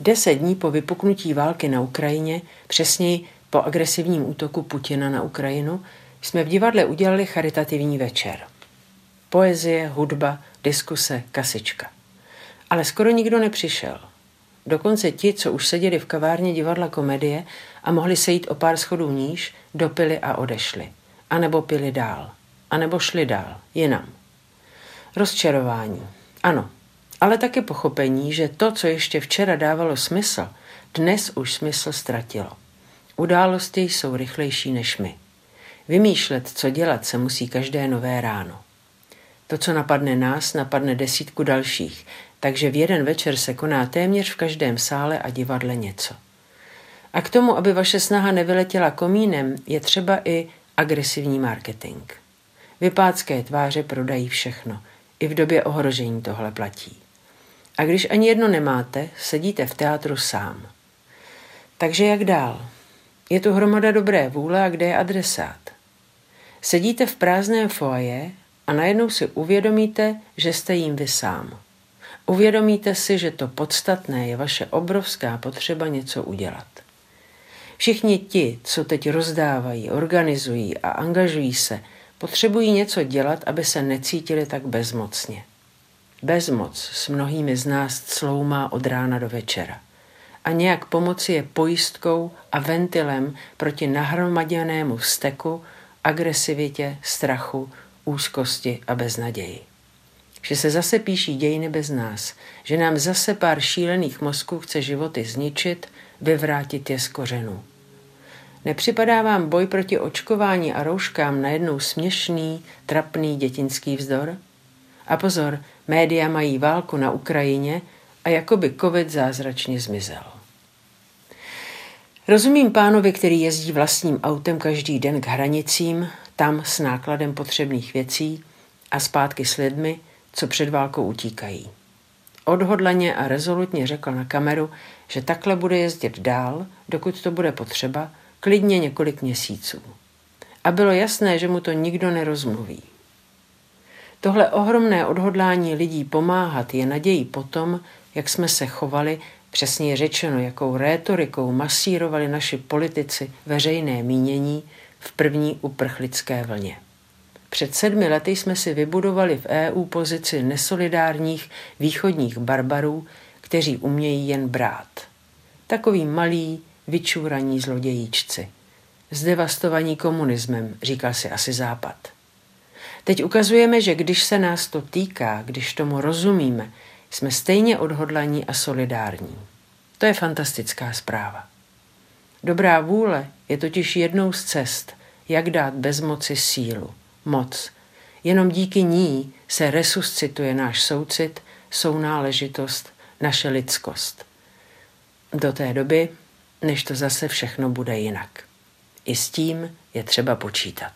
Deset dní po vypuknutí války na Ukrajině, přesněji po agresivním útoku Putina na Ukrajinu, jsme v divadle udělali charitativní večer. Poezie, hudba, diskuse, kasička. Ale skoro nikdo nepřišel. Dokonce ti, co už seděli v kavárně divadla komedie a mohli sejít o pár schodů níž, dopili a odešli. A nebo pili dál. A nebo šli dál, jinam. Rozčarování. Ano, ale také pochopení, že to, co ještě včera dávalo smysl, dnes už smysl ztratilo. Události jsou rychlejší než my. Vymýšlet, co dělat, se musí každé nové ráno. To, co napadne nás, napadne desítku dalších, takže v jeden večer se koná téměř v každém sále a divadle něco. A k tomu, aby vaše snaha nevyletěla komínem, je třeba i agresivní marketing. Vypácké tváře prodají všechno. I v době ohrožení tohle platí. A když ani jedno nemáte, sedíte v teátru sám. Takže jak dál? Je tu hromada dobré vůle a kde je adresát? Sedíte v prázdném foaje a najednou si uvědomíte, že jste jim vy sám. Uvědomíte si, že to podstatné je vaše obrovská potřeba něco udělat. Všichni ti, co teď rozdávají, organizují a angažují se, potřebují něco dělat, aby se necítili tak bezmocně. Bezmoc s mnohými z nás sloumá od rána do večera. A nějak pomoci je pojistkou a ventilem proti nahromaděnému vzteku, agresivitě, strachu, úzkosti a beznaději. Že se zase píší dějiny bez nás, že nám zase pár šílených mozků chce životy zničit, vyvrátit je z kořenů. Nepřipadá vám boj proti očkování a rouškám najednou směšný, trapný dětinský vzdor? A pozor, média mají válku na Ukrajině a jakoby covid zázračně zmizel. Rozumím pánovi, který jezdí vlastním autem každý den k hranicím, tam s nákladem potřebných věcí a zpátky s lidmi, co před válkou utíkají. Odhodlaně a rezolutně řekl na kameru, že takhle bude jezdit dál, dokud to bude potřeba, klidně několik měsíců. A bylo jasné, že mu to nikdo nerozmluví. Tohle ohromné odhodlání lidí pomáhat je nadějí potom, jak jsme se chovali, přesně řečeno, jakou rétorikou masírovali naši politici veřejné mínění v první uprchlické vlně. Před sedmi lety jsme si vybudovali v EU pozici nesolidárních východních barbarů, kteří umějí jen brát. Takový malí, vyčúraní zlodějíčci. Zdevastovaní komunismem, říkal si asi Západ. Teď ukazujeme, že když se nás to týká, když tomu rozumíme, jsme stejně odhodlaní a solidární. To je fantastická zpráva. Dobrá vůle je totiž jednou z cest, jak dát bezmoci sílu, moc. Jenom díky ní se resuscituje náš soucit, sounáležitost, naše lidskost. Do té doby, než to zase všechno bude jinak. I s tím je třeba počítat.